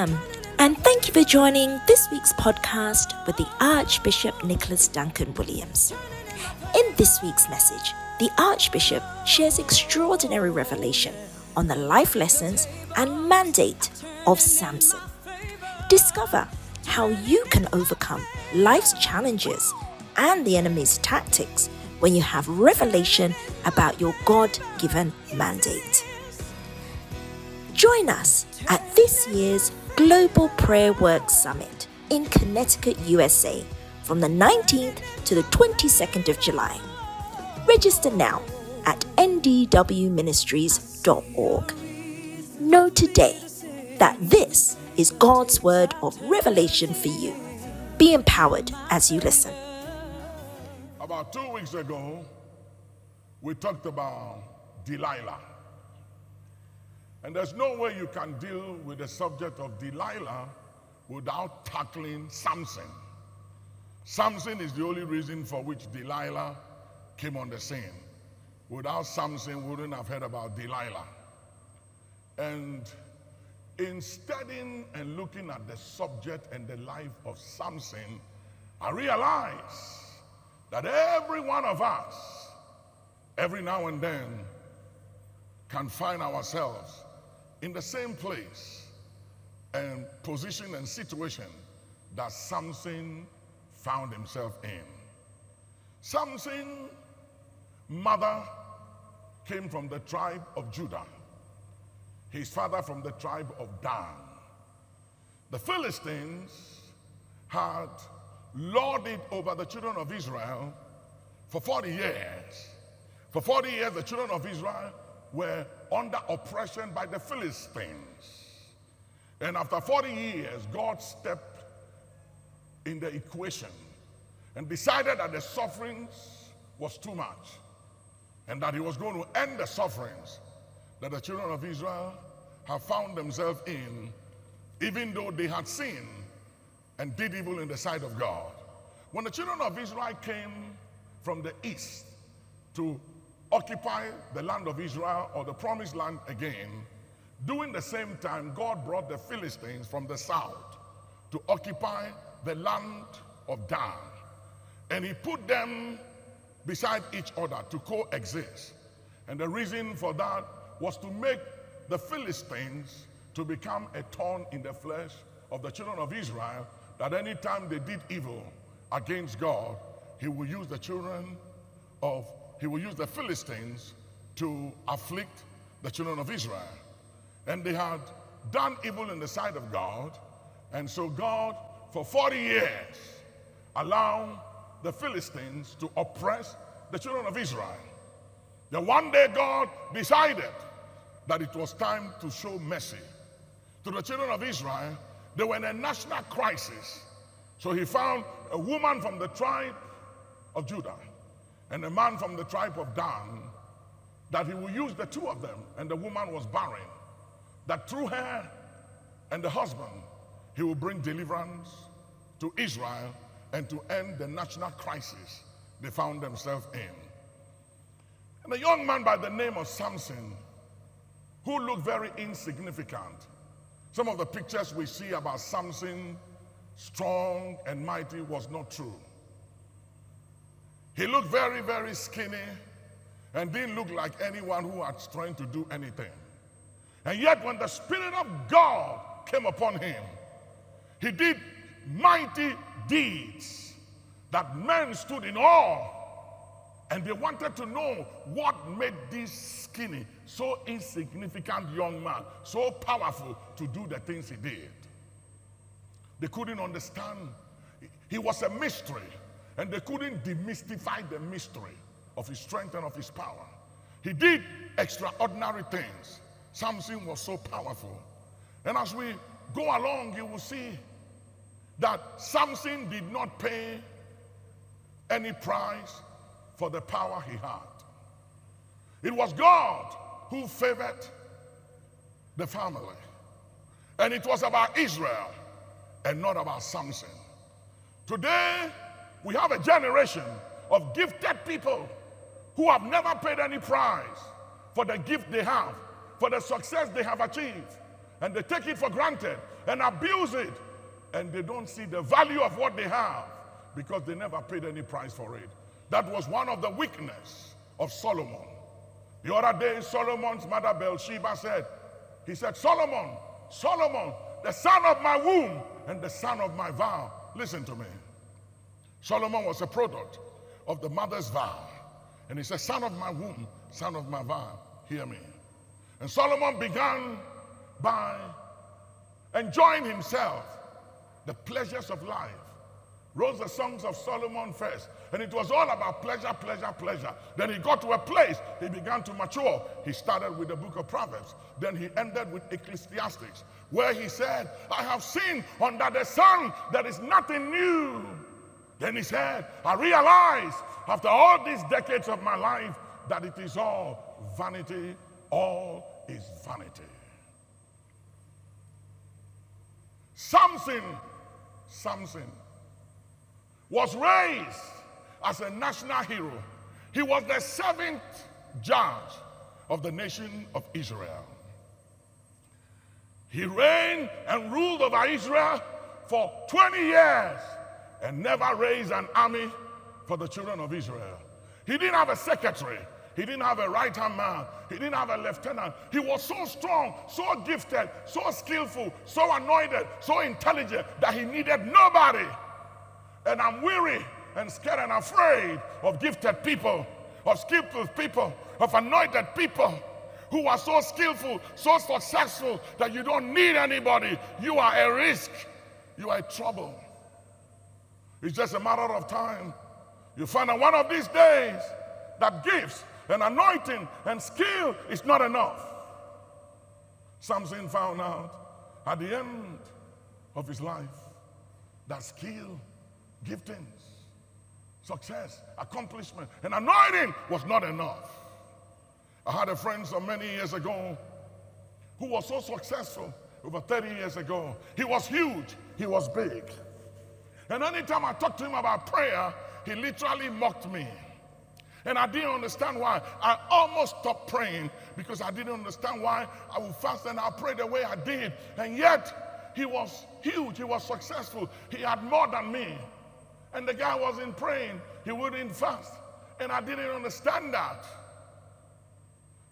Welcome, and thank you for joining this week's podcast with the Archbishop Nicholas Duncan Williams. In this week's message, the Archbishop shares extraordinary revelation on the life lessons and mandate of Samson. Discover how you can overcome life's challenges and the enemy's tactics when you have revelation about your God given mandate. Join us at this year's Global Prayer Work Summit in Connecticut, USA from the 19th to the 22nd of July. Register now at ndwministries.org. Know today that this is God's word of revelation for you. Be empowered as you listen. About two weeks ago, we talked about Delilah. And there's no way you can deal with the subject of Delilah without tackling Samson. Samson is the only reason for which Delilah came on the scene. Without Samson, we wouldn't have heard about Delilah. And in studying and looking at the subject and the life of Samson, I realize that every one of us, every now and then, can find ourselves in the same place and position and situation that Samson found himself in. Samson, mother, came from the tribe of Judah, his father from the tribe of Dan. The Philistines had lorded over the children of Israel for 40 years. For 40 years, the children of Israel were under oppression by the Philistines. And after 40 years, God stepped in the equation and decided that the sufferings was too much and that he was going to end the sufferings that the children of Israel have found themselves in, even though they had sinned and did evil in the sight of God. When the children of Israel came from the east to occupy the land of Israel or the promised land again, during the same time, God brought the Philistines from the south to occupy the land of Dan. And he put them beside each other to coexist. And the reason for that was to make the Philistines to become a thorn in the flesh of the children of Israel, that anytime they did evil against God, he will use the children of he will use the Philistines to afflict the children of Israel. And they had done evil in the sight of God. And so God, for 40 years, allowed the Philistines to oppress the children of Israel. Then one day God decided that it was time to show mercy to the children of Israel. They were in a national crisis. So he found a woman from the tribe of Judah and a man from the tribe of Dan, that he will use the two of them, and the woman was barren, that through her and the husband, he will bring deliverance to Israel and to end the national crisis they found themselves in. And a young man by the name of Samson, who looked very insignificant. Some of the pictures we see about Samson, strong and mighty, was not true. He looked very, very skinny and didn't look like anyone who was trying to do anything. And yet, when the Spirit of God came upon him, he did mighty deeds that men stood in awe and they wanted to know what made this skinny, so insignificant young man so powerful to do the things he did. They couldn't understand. He was a mystery. And they couldn't demystify the mystery of his strength and of his power. He did extraordinary things. Samson was so powerful. And as we go along, you will see that Samson did not pay any price for the power he had. It was God who favored the family. And it was about Israel and not about Samson. Today, we have a generation of gifted people who have never paid any price for the gift they have, for the success they have achieved. and they take it for granted and abuse it, and they don't see the value of what they have because they never paid any price for it. That was one of the weakness of Solomon. The other day, Solomon's mother Bathsheba said, he said, Solomon, Solomon, the son of my womb and the son of my vow. Listen to me. Solomon was a product of the mother's vow. And he said, Son of my womb, son of my vow, hear me. And Solomon began by enjoying himself the pleasures of life wrote the songs of Solomon first. And it was all about pleasure, pleasure, pleasure. Then he got to a place, he began to mature. He started with the book of Proverbs. Then he ended with Ecclesiastes, where he said, I have seen under the sun there is nothing new. Then he said, I realize after all these decades of my life that it is all vanity, all is vanity. Samson, Samson was raised as a national hero. He was the seventh judge of the nation of Israel. He reigned and ruled over Israel for 20 years and never raised an army for the children of Israel. He didn't have a secretary. He didn't have a right hand man. He didn't have a lieutenant. He was so strong, so gifted, so skillful, so anointed, so intelligent that he needed nobody. And I'm weary and scared and afraid of gifted people, of skillful people, of anointed people who are so skillful, so successful that you don't need anybody. You are a risk. You are a trouble. It's just a matter of time. You find that one of these days that gifts and anointing and skill is not enough. Samson found out at the end of his life that skill giftings, success, accomplishment, and anointing was not enough. I had a friend some many years ago who was so successful over 30 years ago. He was huge, he was big. And anytime I talked to him about prayer, he literally mocked me. And I didn't understand why. I almost stopped praying because I didn't understand why I would fast and I pray the way I did. And yet, he was huge, he was successful, he had more than me. And the guy wasn't praying, he wouldn't fast. And I didn't understand that.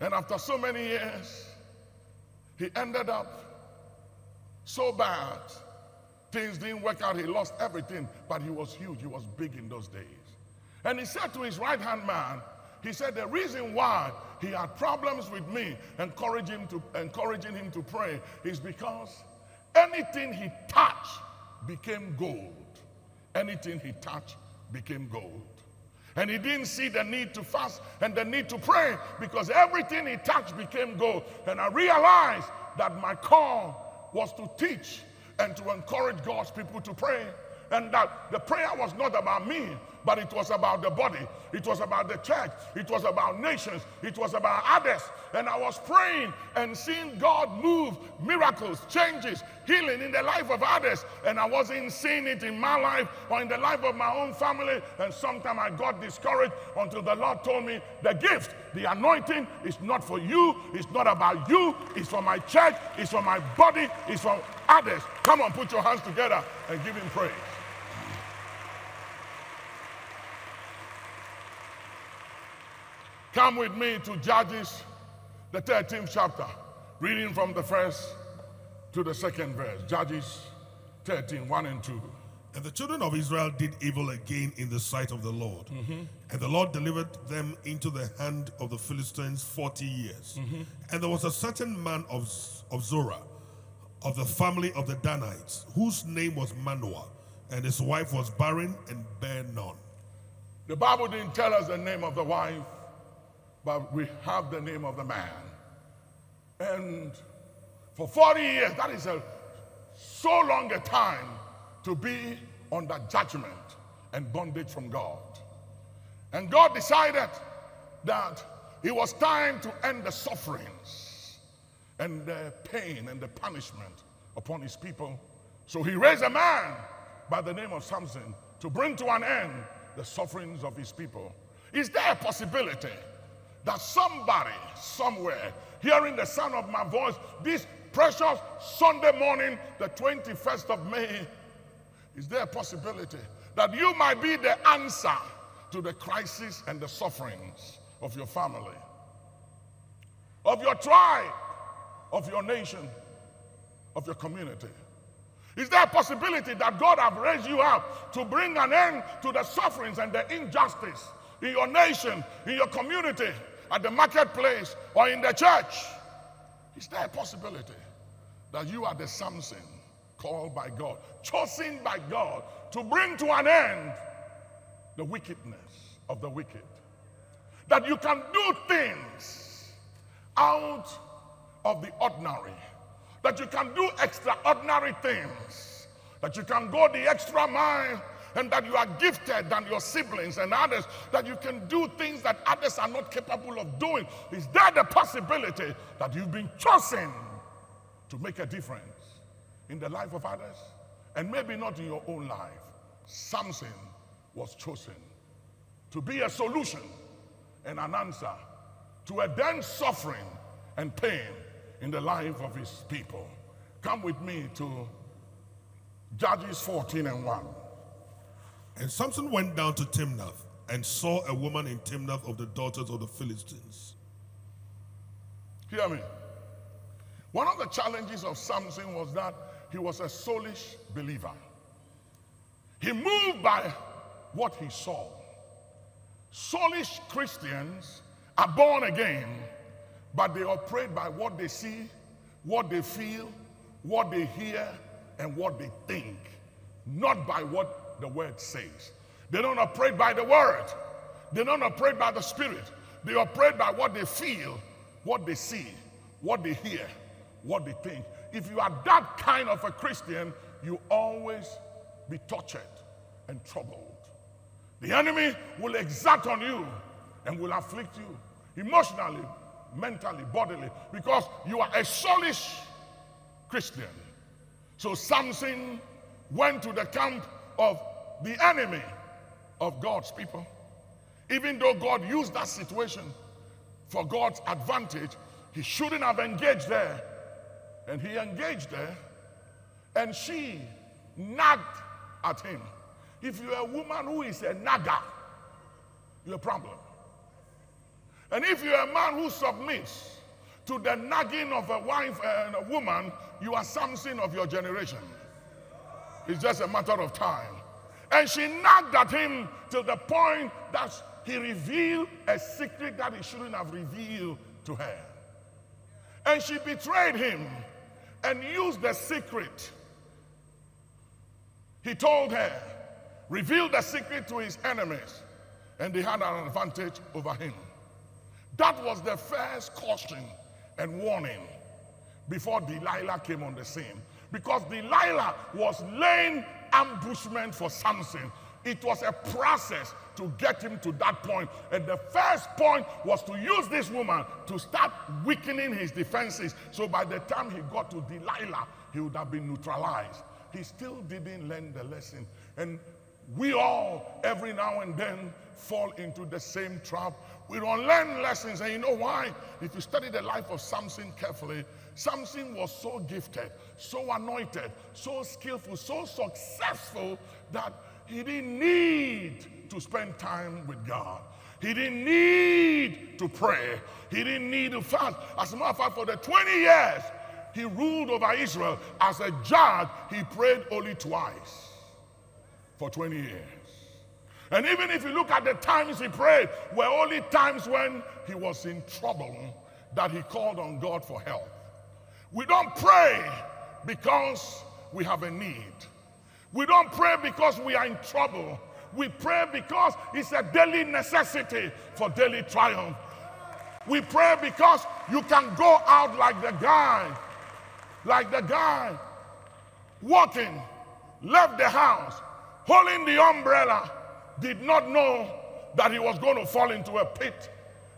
And after so many years, he ended up so bad. Things didn't work out. He lost everything, but he was huge. He was big in those days. And he said to his right hand man, he said, The reason why he had problems with me, encouraging him to, encouraging him to pray, is because anything he touched became gold anything he touched became gold. And he didn't see the need to fast and the need to pray because everything he touched became gold. And I realized that my call was to teach and to encourage God's people to pray. And that the prayer was not about me, but it was about the body. It was about the church. It was about nations. It was about others. And I was praying and seeing God move miracles, changes, healing in the life of others. And I wasn't seeing it in my life or in the life of my own family. And sometimes I got discouraged until the Lord told me the gift, the anointing is not for you. It's not about you. It's for my church. It's for my body. It's for others. Come on, put your hands together and give him praise. Come with me to Judges, the 13th chapter, reading from the first to the second verse. Judges 13, 1 and 2. And the children of Israel did evil again in the sight of the Lord. Mm-hmm. And the Lord delivered them into the hand of the Philistines 40 years. Mm-hmm. And there was a certain man of, of Zorah, of the family of the Danites, whose name was Manoah, and his wife was barren and bare none. The Bible didn't tell us the name of the wife, but we have the name of the man. And for 40 years, that is a so long a time to be under judgment and bondage from God. And God decided that it was time to end the sufferings and the pain and the punishment upon his people. So he raised a man by the name of Samson to bring to an end the sufferings of his people. Is there a possibility that somebody somewhere hearing the sound of my voice, this precious Sunday morning, the 21st of May, is there a possibility that you might be the answer to the crisis and the sufferings of your family, of your tribe, of your nation, of your community? Is there a possibility that God have raised you up to bring an end to the sufferings and the injustice in your nation, in your community, at the marketplace, or in the church? Is there a possibility that you are the Samson called by God, chosen by God to bring to an end the wickedness of the wicked? That you can do things out of the ordinary that you can do extraordinary things, that you can go the extra mile, and that you are gifted than your siblings and others, that you can do things that others are not capable of doing. Is there the possibility that you've been chosen to make a difference in the life of others? And maybe not in your own life. Samson was chosen to be a solution and an answer to a then suffering and pain in the life of his people. Come with me to Judges 14 and 1. And Samson went down to Timnath and saw a woman in Timnath of the daughters of the Philistines. Hear me. One of the challenges of Samson was that he was a soulish believer. He moved by what he saw. Soulish Christians are born again but they operate by what they see, what they feel, what they hear, and what they think, not by what the word says. They don't operate by the word, they don't operate by the spirit. They operate by what they feel, what they see, what they hear, what they think. If you are that kind of a Christian, you always be tortured and troubled. The enemy will exact on you and will afflict you emotionally, mentally, bodily, because you are a soulish Christian. So Samson went to the camp of the enemy of God's people. Even though God used that situation for God's advantage, he shouldn't have engaged there. And he engaged there, and she nagged at him. If you're a woman who is a nagger, you're a problem. And if you're a man who submits to the nagging of a wife and a woman, you are something of your generation. It's just a matter of time. And she nagged at him to the point that he revealed a secret that he shouldn't have revealed to her. And she betrayed him and used the secret. He told her, revealed the secret to his enemies, and they had an advantage over him. That was the first caution and warning before Delilah came on the scene. Because Delilah was laying ambushment for Samson. It was a process to get him to that point. And the first point was to use this woman to start weakening his defenses. So by the time he got to Delilah, he would have been neutralized. He still didn't learn the lesson. And we all, every now and then, fall into the same trap we don't learn lessons. And you know why? If you study the life of Samson carefully, Samson was so gifted, so anointed, so skillful, so successful that he didn't need to spend time with God. He didn't need to pray. He didn't need to fast. As a matter of fact, for the 20 years he ruled over Israel as a judge, he prayed only twice for 20 years. And even if you look at the times he prayed, were only times when he was in trouble that he called on God for help. We don't pray because we have a need. We don't pray because we are in trouble. We pray because it's a daily necessity for daily triumph. We pray because you can go out like the guy, like the guy walking, left the house, holding the umbrella, did not know that he was going to fall into a pit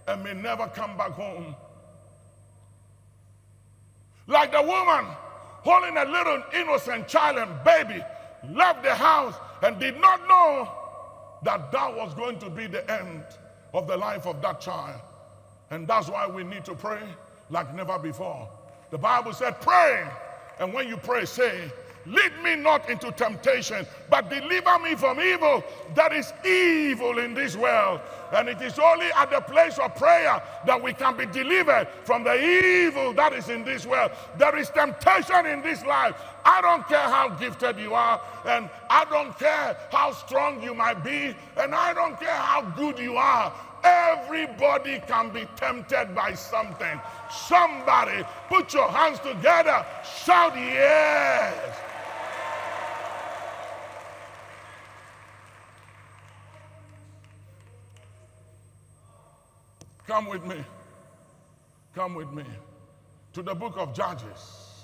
and may never come back home. Like the woman holding a little innocent child and baby left the house and did not know that that was going to be the end of the life of that child. And that's why we need to pray like never before. The Bible said, pray. And when you pray, say, Lead me not into temptation, but deliver me from evil. That is evil in this world. And it is only at the place of prayer that we can be delivered from the evil that is in this world. There is temptation in this life. I don't care how gifted you are, and I don't care how strong you might be, and I don't care how good you are. Everybody can be tempted by something. Somebody put your hands together, shout yes. Come with me. Come with me to the book of Judges,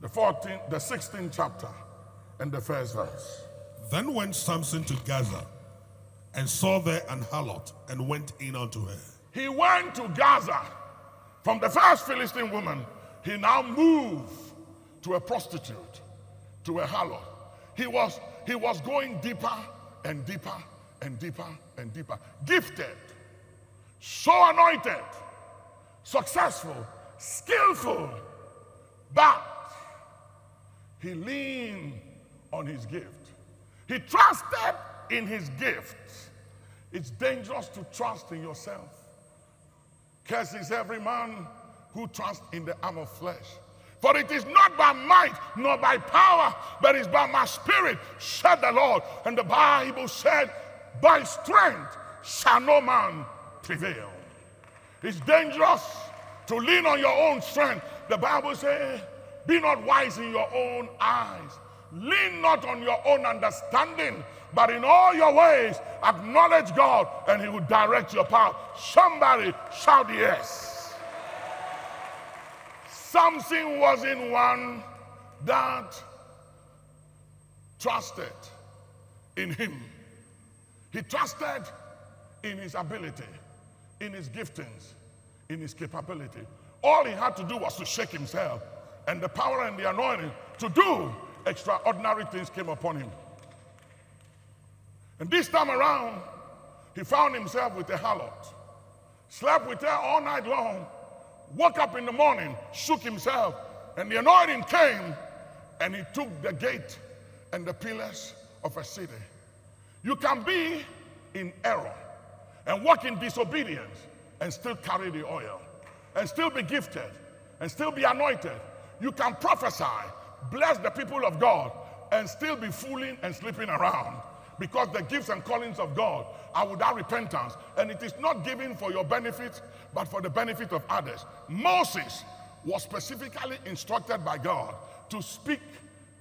the 14th, the 16th chapter, and the first verse. Then went Samson to Gaza and saw there an harlot and went in unto her. He went to Gaza from the first Philistine woman. He now moved to a prostitute, to a harlot. He was, he was going deeper and deeper and deeper and deeper. Gifted so anointed, successful, skillful, but he leaned on his gift. He trusted in his gift. It's dangerous to trust in yourself. Curses every man who trusts in the arm of flesh. For it is not by might nor by power, but it's by my spirit, said the Lord. And the Bible said, By strength shall no man prevail. It's dangerous to lean on your own strength. The Bible says, Be not wise in your own eyes. Lean not on your own understanding, but in all your ways acknowledge God and He will direct your path. Somebody shout yes. Something was in one that trusted in Him. He trusted in His ability in his giftings, in his capability. All he had to do was to shake himself, and the power and the anointing to do extraordinary things came upon him. And this time around, he found himself with a harlot, slept with her all night long, woke up in the morning, shook himself, and the anointing came, and he took the gate and the pillars of a city. You can be in error and walk in disobedience and still carry the oil and still be gifted and still be anointed. You can prophesy, bless the people of God, and still be fooling and sleeping around because the gifts and callings of God are without repentance, and it is not given for your benefit, but for the benefit of others. Moses was specifically instructed by God to speak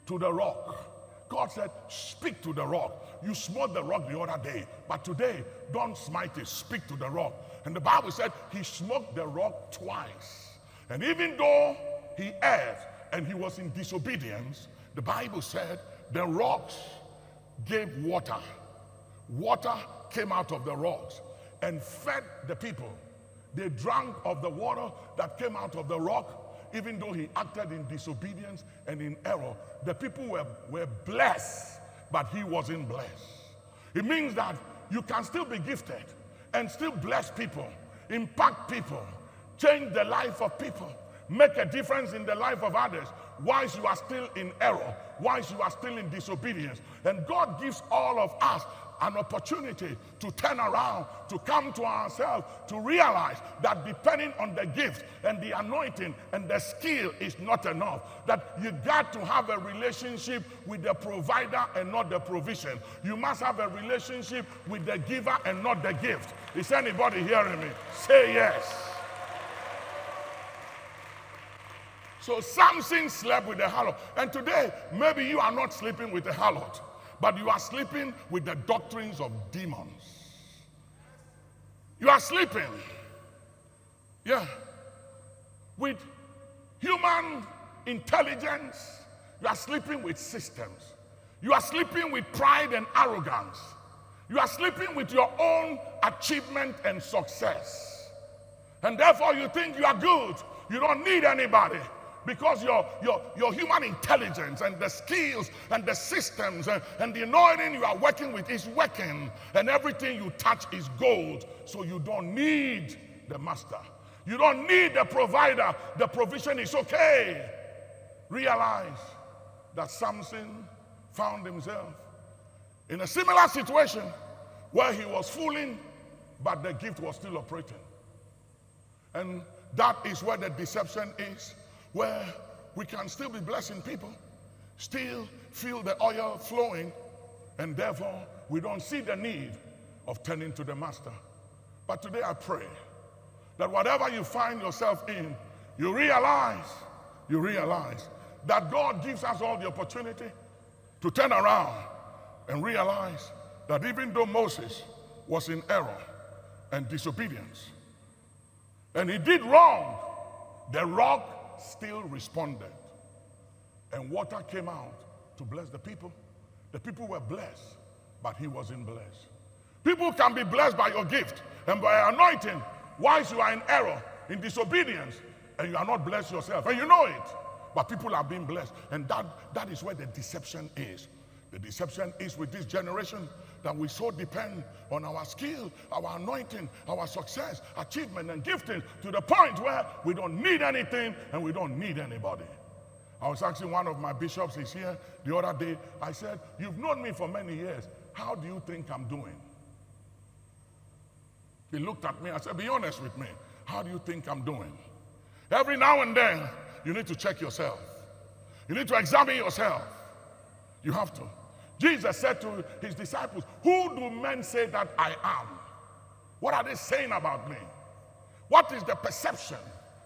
to the rock. God said, Speak to the rock. You smote the rock the other day, but today, don't smite it. Speak to the rock. And the Bible said he smote the rock twice. And even though he erred and he was in disobedience, the Bible said the rocks gave water. Water came out of the rocks and fed the people. They drank of the water that came out of the rock even though he acted in disobedience and in error, the people were, were blessed, but he wasn't blessed. It means that you can still be gifted and still bless people, impact people, change the life of people, make a difference in the life of others whilst you are still in error, whilst you are still in disobedience. And God gives all of us an opportunity to turn around, to come to ourselves, to realize that depending on the gift and the anointing and the skill is not enough. That you got to have a relationship with the provider and not the provision. You must have a relationship with the giver and not the gift. Is anybody hearing me? Say yes. So Samson slept with a harlot. And today, maybe you are not sleeping with a harlot but you are sleeping with the doctrines of demons. You are sleeping, yeah, with human intelligence. You are sleeping with systems. You are sleeping with pride and arrogance. You are sleeping with your own achievement and success. And therefore, you think you are good. You don't need anybody because your, your, your human intelligence and the skills and the systems and, and the anointing you are working with is working, and everything you touch is gold, so you don't need the master. You don't need the provider. The provision is okay. Realize that Samson found himself in a similar situation where he was fooling, but the gift was still operating. And that is where the deception is, where we can still be blessing people, still feel the oil flowing, and therefore we don't see the need of turning to the master. But today I pray that whatever you find yourself in, you realize, you realize that God gives us all the opportunity to turn around and realize that even though Moses was in error and disobedience, and he did wrong, the rock still responded. And water came out to bless the people. The people were blessed, but he wasn't blessed. People can be blessed by your gift and by anointing whilst you are in error, in disobedience, and you are not blessed yourself. And you know it. But people are being blessed. And that, that is where the deception is. The deception is with this generation that we so depend on our skill, our anointing, our success, achievement, and gifting to the point where we don't need anything and we don't need anybody. I was asking one of my bishops, he's here the other day. I said, You've known me for many years. How do you think I'm doing? He looked at me. I said, Be honest with me. How do you think I'm doing? Every now and then, you need to check yourself. You need to examine yourself. You have to. Jesus said to his disciples, Who do men say that I am? What are they saying about me? What is the perception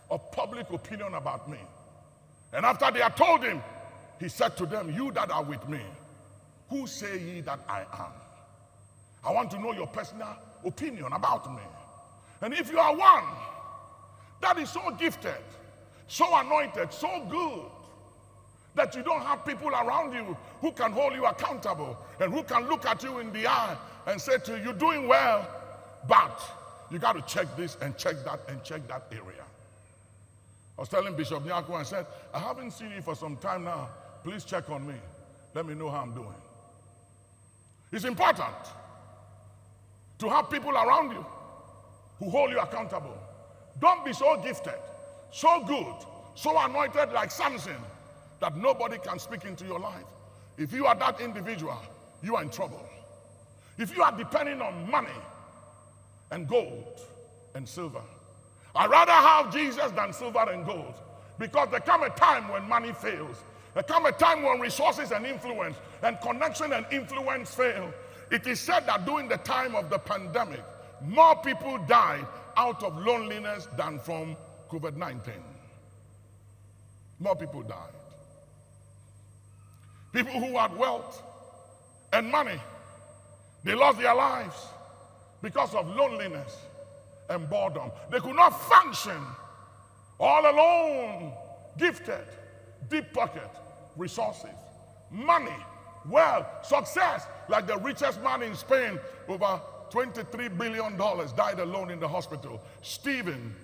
of public opinion about me? And after they had told him, he said to them, You that are with me, who say ye that I am? I want to know your personal opinion about me. And if you are one that is so gifted, so anointed, so good, that you don't have people around you who can hold you accountable and who can look at you in the eye and say to you, You're doing well, but you got to check this and check that and check that area. I was telling Bishop Nyako, I said, I haven't seen you for some time now. Please check on me. Let me know how I'm doing. It's important to have people around you who hold you accountable. Don't be so gifted, so good, so anointed like Samson that nobody can speak into your life. If you are that individual, you are in trouble. If you are depending on money and gold and silver, I'd rather have Jesus than silver and gold because there come a time when money fails. There come a time when resources and influence and connection and influence fail. It is said that during the time of the pandemic, more people died out of loneliness than from COVID 19. More people died. People who had wealth and money, they lost their lives because of loneliness and boredom. They could not function all alone, gifted, deep pocket, resources, money, wealth, success, like the richest man in Spain, over $23 billion, died alone in the hospital. Stephen,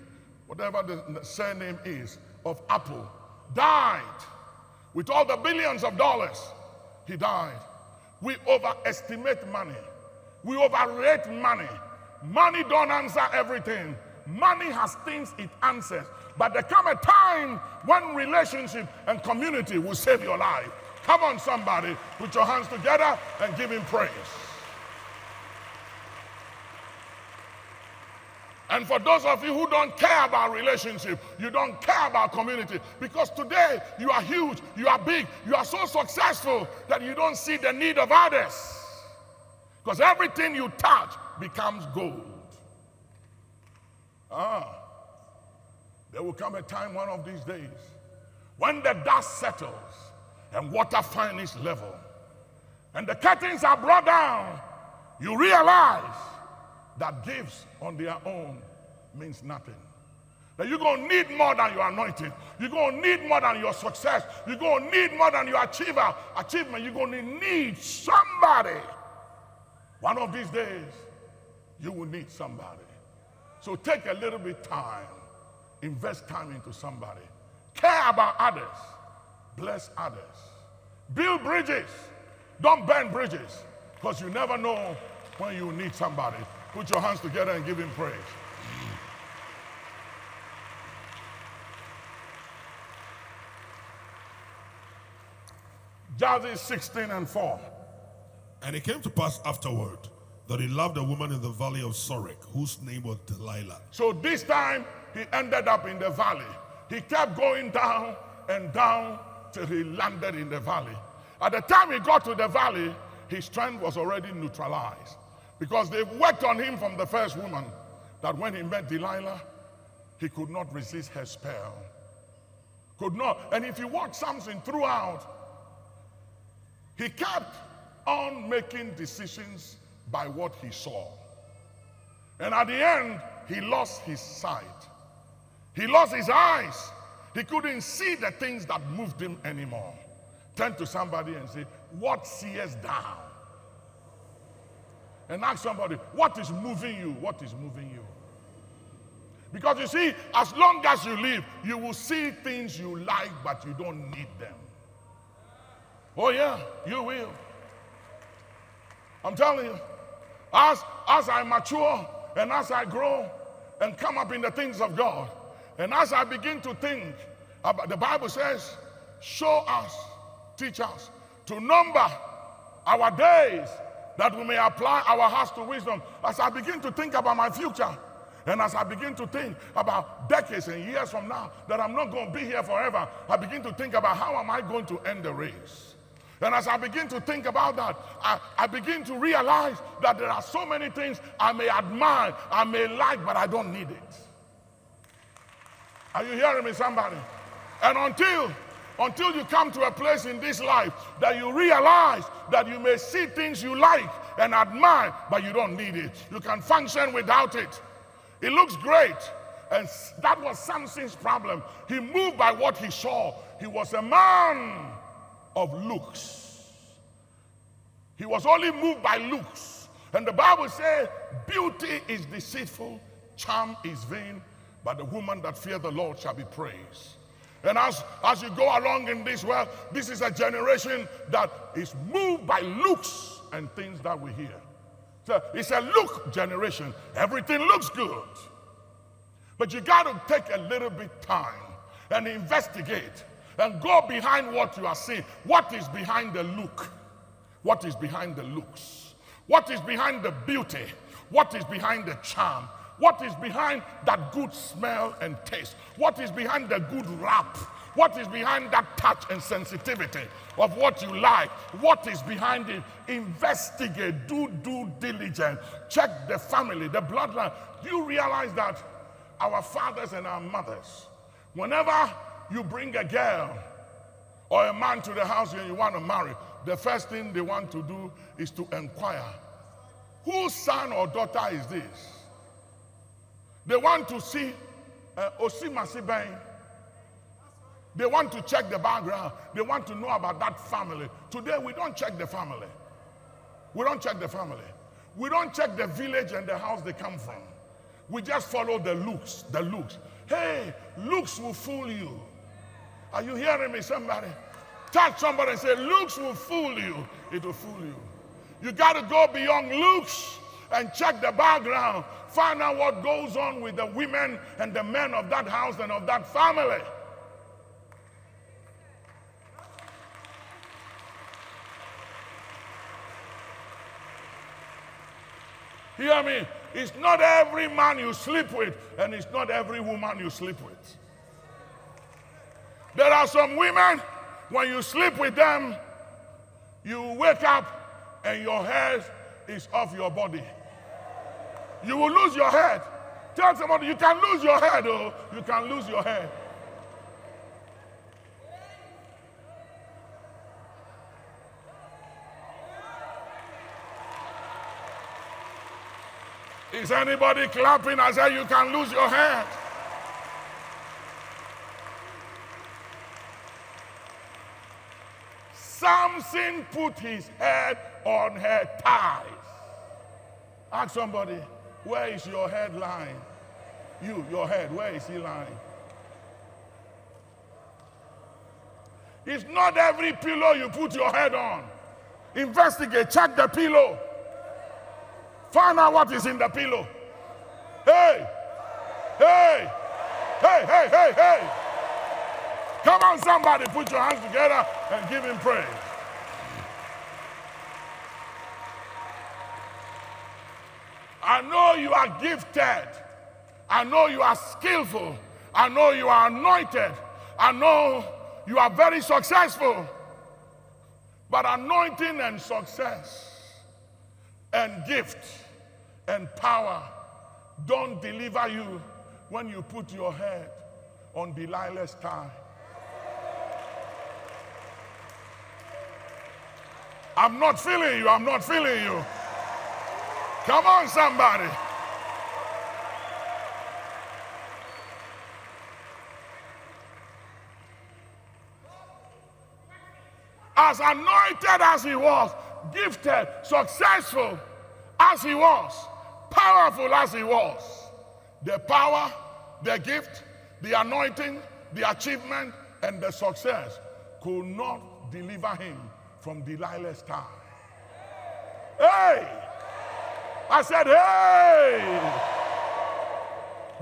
whatever the surname is, of Apple, died with all the billions of dollars. He died. We overestimate money. We overrate money. Money don't answer everything. Money has things it answers. But there come a time when relationship and community will save your life. Come on, somebody, put your hands together and give him praise. And for those of you who don't care about relationship, you don't care about community, because today you are huge, you are big, you are so successful that you don't see the need of others. Because everything you touch becomes gold. Ah, there will come a time one of these days when the dust settles and water finds its level and the curtains are brought down, you realize that gifts on their own means nothing. That you're going to need more than your anointing. You're going to need more than your success. You're going to need more than your achiever, achievement. You're going to need somebody. One of these days, you will need somebody. So take a little bit time, invest time into somebody. Care about others, bless others. Build bridges, don't burn bridges, because you never know when you need somebody. Put your hands together and give him praise. Judges 16 and 4. And it came to pass afterward that he loved a woman in the valley of Sorek, whose name was Delilah. So this time he ended up in the valley. He kept going down and down till he landed in the valley. At the time he got to the valley, his strength was already neutralized because they worked on him from the first woman that when he met Delilah, he could not resist her spell. Could not. And if you watch Samson throughout, he kept on making decisions by what he saw. And at the end, he lost his sight. He lost his eyes. He couldn't see the things that moved him anymore. Turn to somebody and say, What seest thou? And ask somebody, What is moving you? What is moving you? Because you see, as long as you live, you will see things you like, but you don't need them. Oh, yeah, you will. I'm telling you. As, as I mature and as I grow and come up in the things of God, and as I begin to think about the Bible says, show us, teach us to number our days that we may apply our hearts to wisdom. As I begin to think about my future, and as I begin to think about decades and years from now, that I'm not going to be here forever, I begin to think about how am I going to end the race? And as I begin to think about that, I, I, begin to realize that there are so many things I may admire, I may like, but I don't need it. Are you hearing me, somebody? And until until you come to a place in this life that you realize that you may see things you like and admire, but you don't need it. You can function without it. It looks great. And that was Samson's problem. He moved by what he saw. He was a man of looks. He was only moved by looks. And the Bible says, beauty is deceitful, charm is vain, but the woman that fear the Lord shall be praised. And as, as you go along in this world, this is a generation that is moved by looks and things that we hear. So it's a look generation. Everything looks good. But you got to take a little bit time and investigate and go behind what you are seeing. What is behind the look? What is behind the looks? What is behind the beauty? What is behind the charm? What is behind that good smell and taste? What is behind the good rap? What is behind that touch and sensitivity of what you like? What is behind it? Investigate, do due diligence, check the family, the bloodline. Do you realize that our fathers and our mothers, whenever you bring a girl or a man to the house and you want to marry, the first thing they want to do is to inquire whose son or daughter is this? They want to see uh, Osimasiben. They want to check the background. They want to know about that family. Today, we don't check the family. We don't check the family. We don't check the village and the house they come from. We just follow the looks, the looks. Hey, looks will fool you. Are you hearing me, somebody? Touch somebody and say, looks will fool you. It will fool you. You got to go beyond looks and check the background. Find out what goes on with the women and the men of that house and of that family. Hear me? It's not every man you sleep with, and it's not every woman you sleep with. There are some women, when you sleep with them, you wake up and your hair is off your body. You will lose your head. Tell somebody you can lose your head, oh, you can lose your head. Is anybody clapping? I say you can lose your head. Samson put his head on her thighs. Ask somebody, where is your head lying? You, your head, where is he lying? It's not every pillow you put your head on. Investigate, check the pillow. Find out what is in the pillow. Hey, hey, hey, hey, hey, hey. Come on, somebody, put your hands together and give him praise. I know you are gifted. I know you are skillful. I know you are anointed. I know you are very successful. But anointing and success and gift and power don't deliver you when you put your head on Delilah's thigh. I'm not feeling you. I'm not feeling you. Come on, somebody. As anointed as he was, gifted, successful as he was, powerful as he was, the power, the gift, the anointing, the achievement, and the success could not deliver him from Delilah's time. Hey! I said, hey!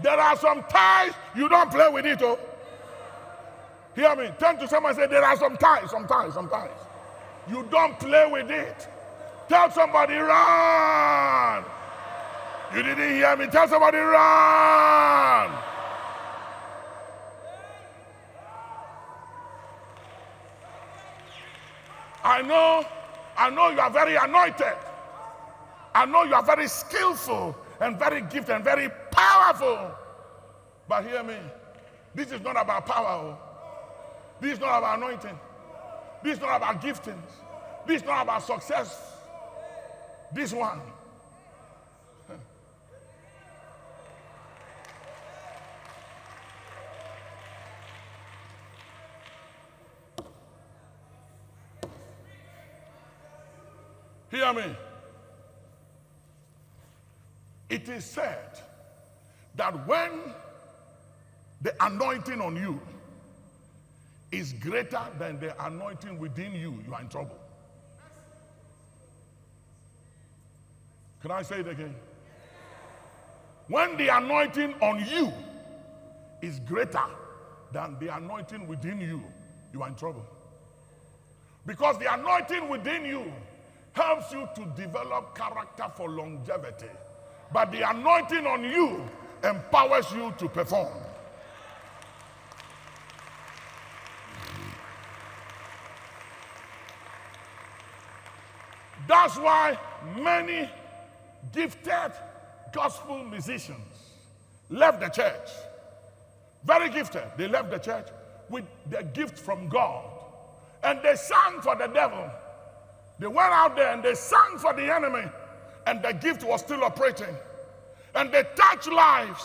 There are some ties you don't play with it, oh. Hear me. Turn to someone and say, There are some ties, some ties, some ties. You don't play with it. Tell somebody, run. You didn't hear me. Tell somebody, run. I know, I know you are very anointed. I know you are very skillful and very gifted and very powerful. But hear me, this is not about power. Oh. This is not about anointing. This is not about giftings. This is not about success. This one. Hear me. It is said that when the anointing on you is greater than the anointing within you, you are in trouble. Can I say it again? When the anointing on you is greater than the anointing within you, you are in trouble. Because the anointing within you helps you to develop character for longevity. But the anointing on you empowers you to perform. That's why many gifted gospel musicians left the church. Very gifted. They left the church with the gift from God. And they sang for the devil. They went out there and they sang for the enemy. And the gift was still operating. And they touched lives,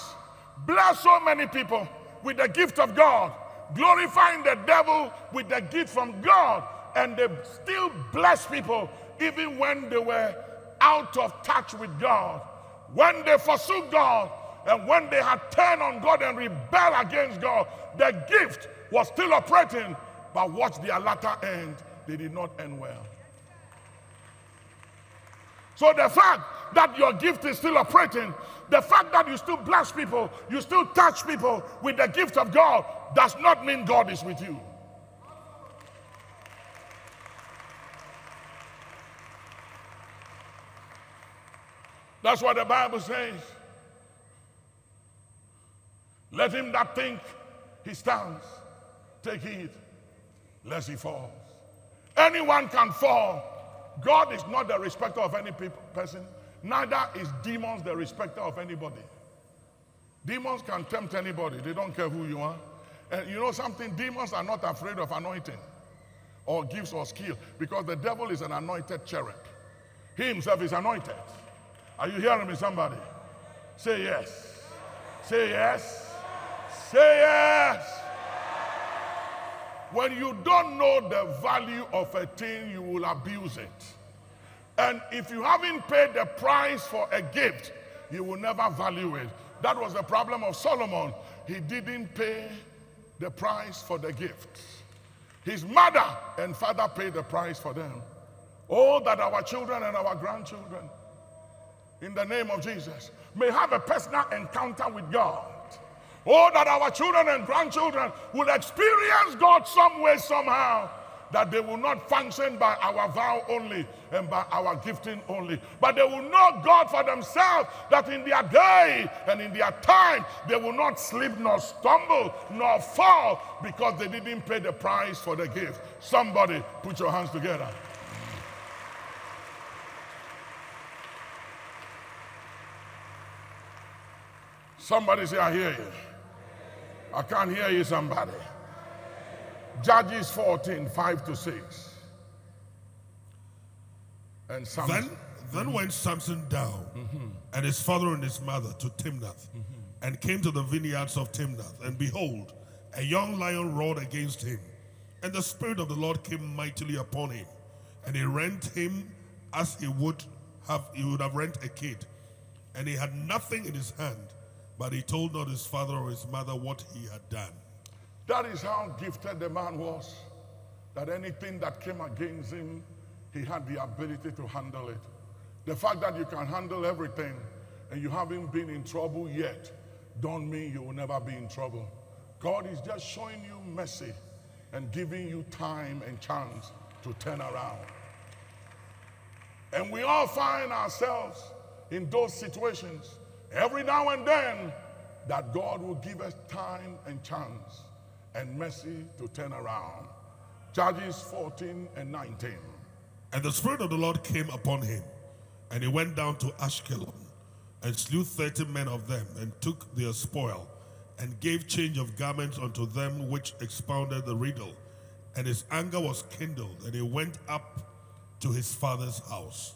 blessed so many people with the gift of God, glorifying the devil with the gift from God. And they still bless people even when they were out of touch with God, when they forsook God, and when they had turned on God and rebelled against God, the gift was still operating, but watch their latter end, they did not end well. So the fact that your gift is still operating, the fact that you still bless people, you still touch people with the gift of God, does not mean God is with you. That's what the Bible says. Let him that think he stands take heed lest he falls. Anyone can fall. God is not the respecter of any people, person, neither is demons the respecter of anybody. Demons can tempt anybody, they don't care who you are. And you know something? Demons are not afraid of anointing or gifts or skill because the devil is an anointed cherub. He himself is anointed. Are you hearing me, somebody? Say yes. Say yes. Say yes. When you don't know the value of a thing, you will abuse it. And if you haven't paid the price for a gift, you will never value it. That was the problem of Solomon. He didn't pay the price for the gift. His mother and father paid the price for them. Oh, that our children and our grandchildren in the name of Jesus may have a personal encounter with God. Oh, that our children and grandchildren will experience God some way, somehow, that they will not function by our vow only and by our gifting only, but they will know God for themselves that in their day and in their time they will not slip nor stumble nor fall because they didn't pay the price for the gift. Somebody put your hands together. Somebody say, I hear you. I can't hear you, somebody. Judges 14, 5 to 6. And Samson. Then, then went Samson down, mm-hmm. and his father and his mother to Timnath, mm-hmm. and came to the vineyards of Timnath. And behold, a young lion roared against him, and the Spirit of the Lord came mightily upon him, and he rent him as he would have he would have rent a kid, and he had nothing in his hand, but he told not his father or his mother what he had done. That is how gifted the man was. That anything that came against him, he had the ability to handle it. The fact that you can handle everything and you haven't been in trouble yet, don't mean you will never be in trouble. God is just showing you mercy and giving you time and chance to turn around. And we all find ourselves in those situations every now and then that God will give us time and chance and mercy to turn around. Judges 14 and 19. And the Spirit of the Lord came upon him, and he went down to Ashkelon, and slew thirty men of them, and took their spoil, and gave change of garments unto them which expounded the riddle. And his anger was kindled, and he went up to his father's house.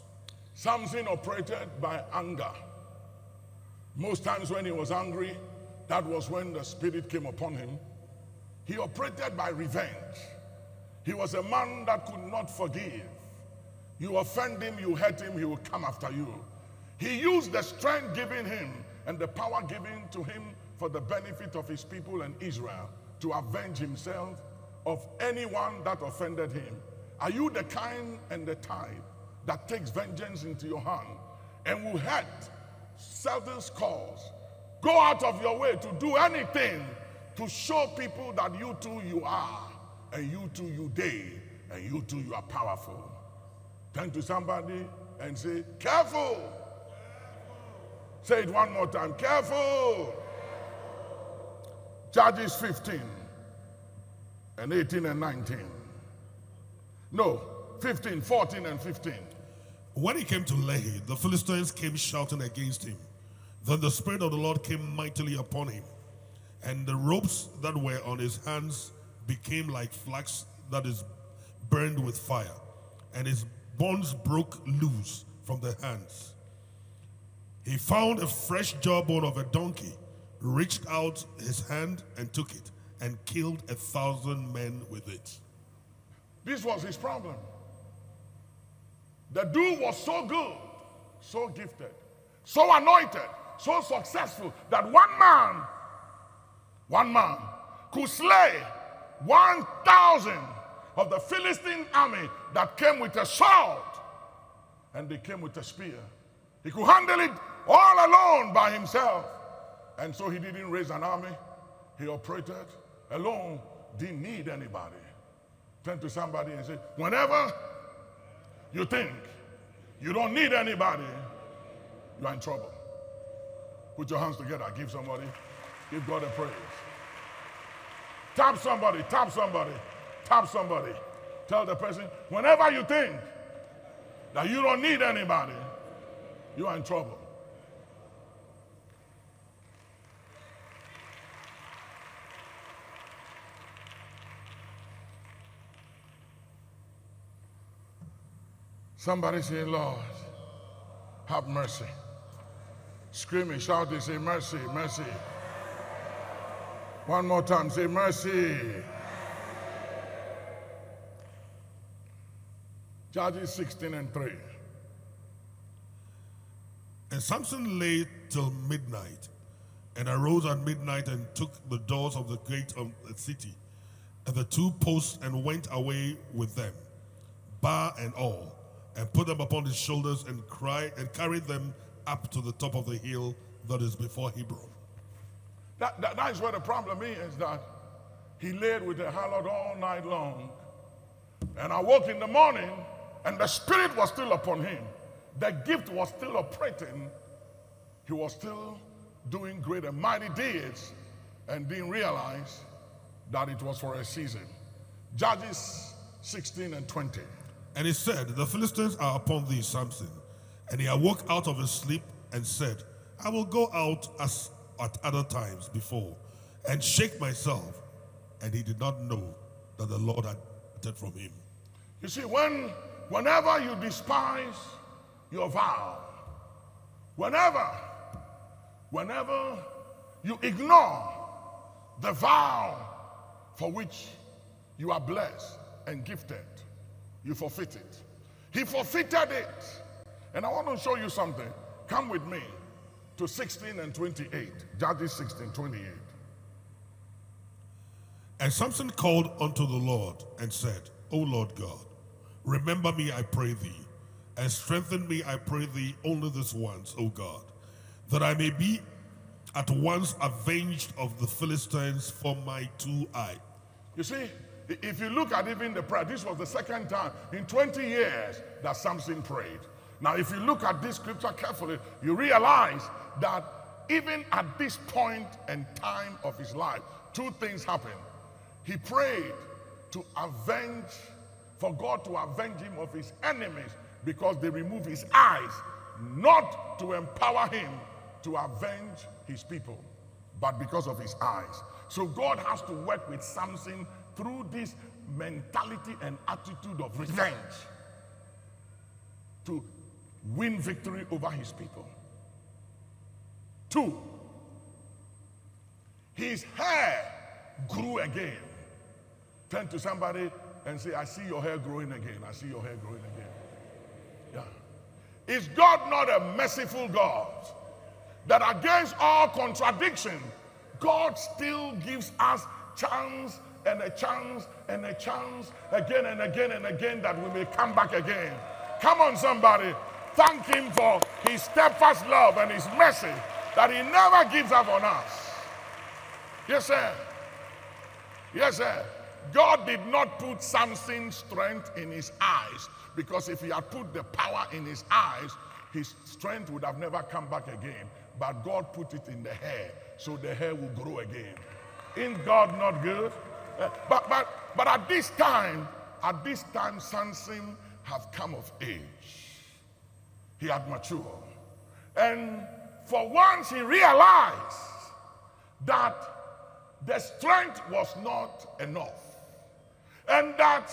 Samson operated by anger. Most times when he was angry, that was when the Spirit came upon him. He operated by revenge. He was a man that could not forgive. You offend him, you hurt him, he will come after you. He used the strength given him and the power given to him for the benefit of his people and Israel to avenge himself of anyone that offended him. Are you the kind and the type that takes vengeance into your hand and will hurt, certain cause, go out of your way to do anything to show people that you too you are, and you too you they, and you too you are powerful. Turn to somebody and say, careful. Say it one more time, careful. Judges 15 and 18 and 19. No, 15, 14 and 15. When he came to Lehi, the Philistines came shouting against him. Then the Spirit of the Lord came mightily upon him, and the ropes that were on his hands became like flax that is burned with fire, and his bonds broke loose from the hands. He found a fresh jawbone of a donkey, reached out his hand and took it, and killed a thousand men with it. This was his problem. The dude was so good, so gifted, so anointed, so successful that one man, one man could slay 1,000 of the Philistine army that came with a sword and they came with a spear. He could handle it all alone by himself. And so he didn't raise an army. He operated alone, didn't need anybody. Turn to somebody and say, whenever you think you don't need anybody, you're in trouble. Put your hands together. Give somebody, give God a praise. Tap somebody, tap somebody, tap somebody. Tell the person, whenever you think that you don't need anybody, you are in trouble. Somebody say, Lord, have mercy. Screaming, shouting, say, mercy, mercy. One more time, say, mercy. Judges 16 and 3. And Samson lay till midnight, and arose at midnight and took the doors of the gate of the city, and the two posts, and went away with them, bar and all, and put them upon his shoulders, and cry and carried them up to the top of the hill that is before Hebron. That, that, that is where the problem is that he laid with the harlot all night long And I woke in the morning, and the Spirit was still upon him. The gift was still operating. He was still doing great and mighty deeds and didn't realize that it was for a season. Judges 16 and 20. And he said, The Philistines are upon thee, Samson. And he awoke out of his sleep and said, I will go out as at other times before and shake myself. And he did not know that the Lord had departed from him. You see, when whenever you despise your vow, whenever, whenever you ignore the vow for which you are blessed and gifted, you forfeit it. He forfeited it. And I want to show you something. Come with me to 16 and 28. Judges 16, 28. And Samson called unto the Lord and said, O Lord God, remember me, I pray thee, and strengthen me, I pray thee, only this once, O God, that I may be at once avenged of the Philistines for my two eyes. You see, if you look at even the prayer, this was the second time in 20 years that Samson prayed. Now, if you look at this scripture carefully, you realize that even at this point and time of his life, two things happened. He prayed to avenge, for God to avenge him of his enemies because they removed his eyes, not to empower him to avenge his people, but because of his eyes. So God has to work with Samson through this mentality and attitude of revenge to win victory over his people. Two, his hair grew again. Turn to somebody and say, I see your hair growing again. I see your hair growing again. Yeah. Is God not a merciful God? That against all contradiction, God still gives us chance and a chance and a chance again and again and again that we may come back again. Come on, somebody. Thank Him for His steadfast love and His mercy that He never gives up on us. Yes, sir. Yes, sir. God did not put Samson's strength in his eyes because if he had put the power in his eyes, his strength would have never come back again. But God put it in the hair so the hair will grow again. In God not good? But but but at this time, at this time, Samson have come of age. He had matured. And for once he realized that the strength was not enough. And that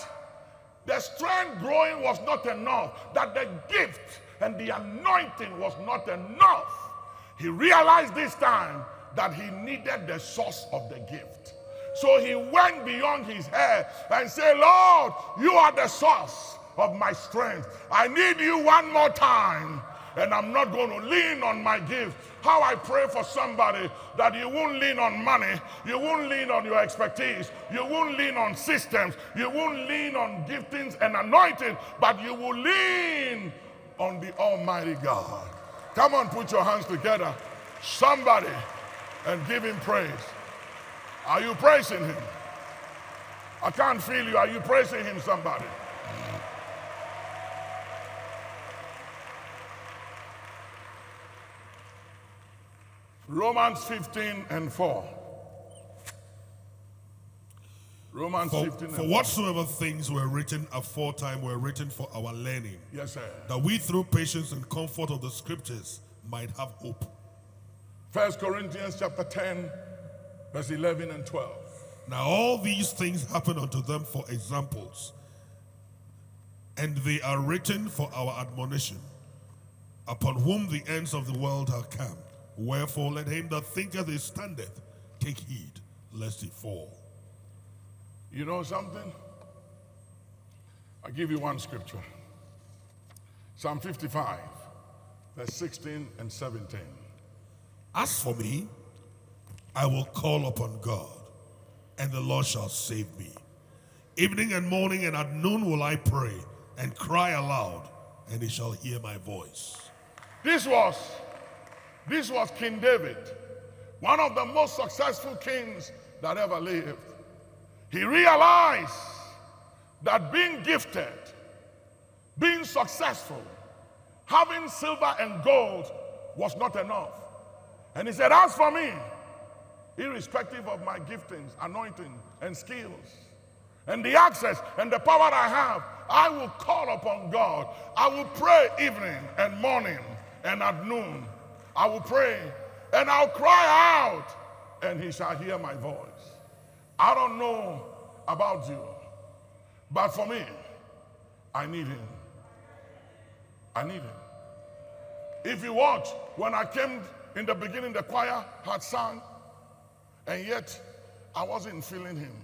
the strength growing was not enough. That the gift and the anointing was not enough. He realized this time that he needed the source of the gift. So he went beyond his head and said, Lord, you are the source of my strength. I need you one more time and I'm not going to lean on my gift. How I pray for somebody that you won't lean on money, you won't lean on your expertise, you won't lean on systems, you won't lean on giftings and anointing, but you will lean on the Almighty God. Come on, put your hands together, somebody, and give him praise. Are you praising him? I can't feel you. Are you praising him, somebody? Romans 15 and 4. Romans For, 15 and for 4. whatsoever things were written aforetime were written for our learning, Yes, sir. that we through patience and comfort of the scriptures might have hope. First Corinthians chapter 10, verse 11 and 12. Now all these things happen unto them for examples, and they are written for our admonition, upon whom the ends of the world are come. Wherefore let him that thinketh he standeth take heed lest he fall. You know something? I'll give you one scripture Psalm 55, verse 16 and 17. As for me, I will call upon God, and the Lord shall save me. Evening and morning and at noon will I pray and cry aloud, and he shall hear my voice. This was this was King David, one of the most successful kings that ever lived. He realized that being gifted, being successful, having silver and gold was not enough. And he said, As for me, irrespective of my giftings, anointing, and skills, and the access and the power I have, I will call upon God. I will pray evening and morning and at noon. I will pray and I'll cry out, and he shall hear my voice. I don't know about you, but for me, I need him. I need him. If you watch, when I came in the beginning, the choir had sung, and yet I wasn't feeling him.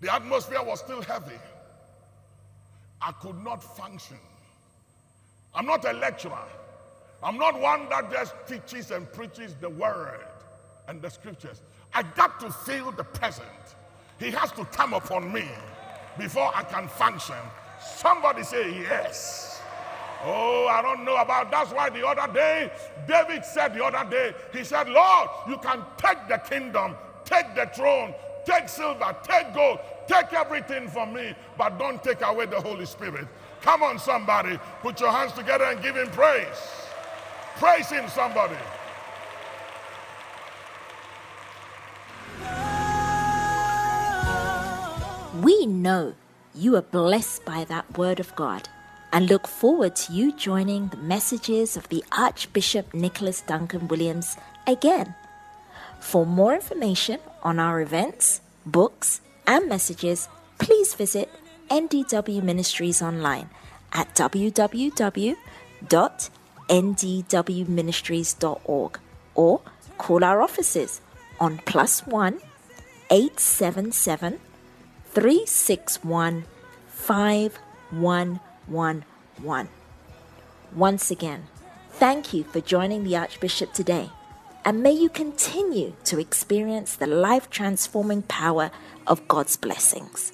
The atmosphere was still heavy. I could not function. I'm not a lecturer. I'm not one that just teaches and preaches the word and the scriptures. I got to feel the present. He has to come upon me before I can function. Somebody say yes. Oh, I don't know about that's why the other day David said the other day, he said, Lord, you can take the kingdom, take the throne, take silver, take gold, take everything from me, but don't take away the Holy Spirit. Come on, somebody, put your hands together and give him praise. Praise him, somebody. We know you are blessed by that word of God and look forward to you joining the messages of the Archbishop Nicholas Duncan Williams again. For more information on our events, books, and messages, please visit NDW Ministries online at www.ndwministries.org or call our offices on plus one 877 361 5111. Once again, thank you for joining the Archbishop today, and may you continue to experience the life transforming power of God's blessings.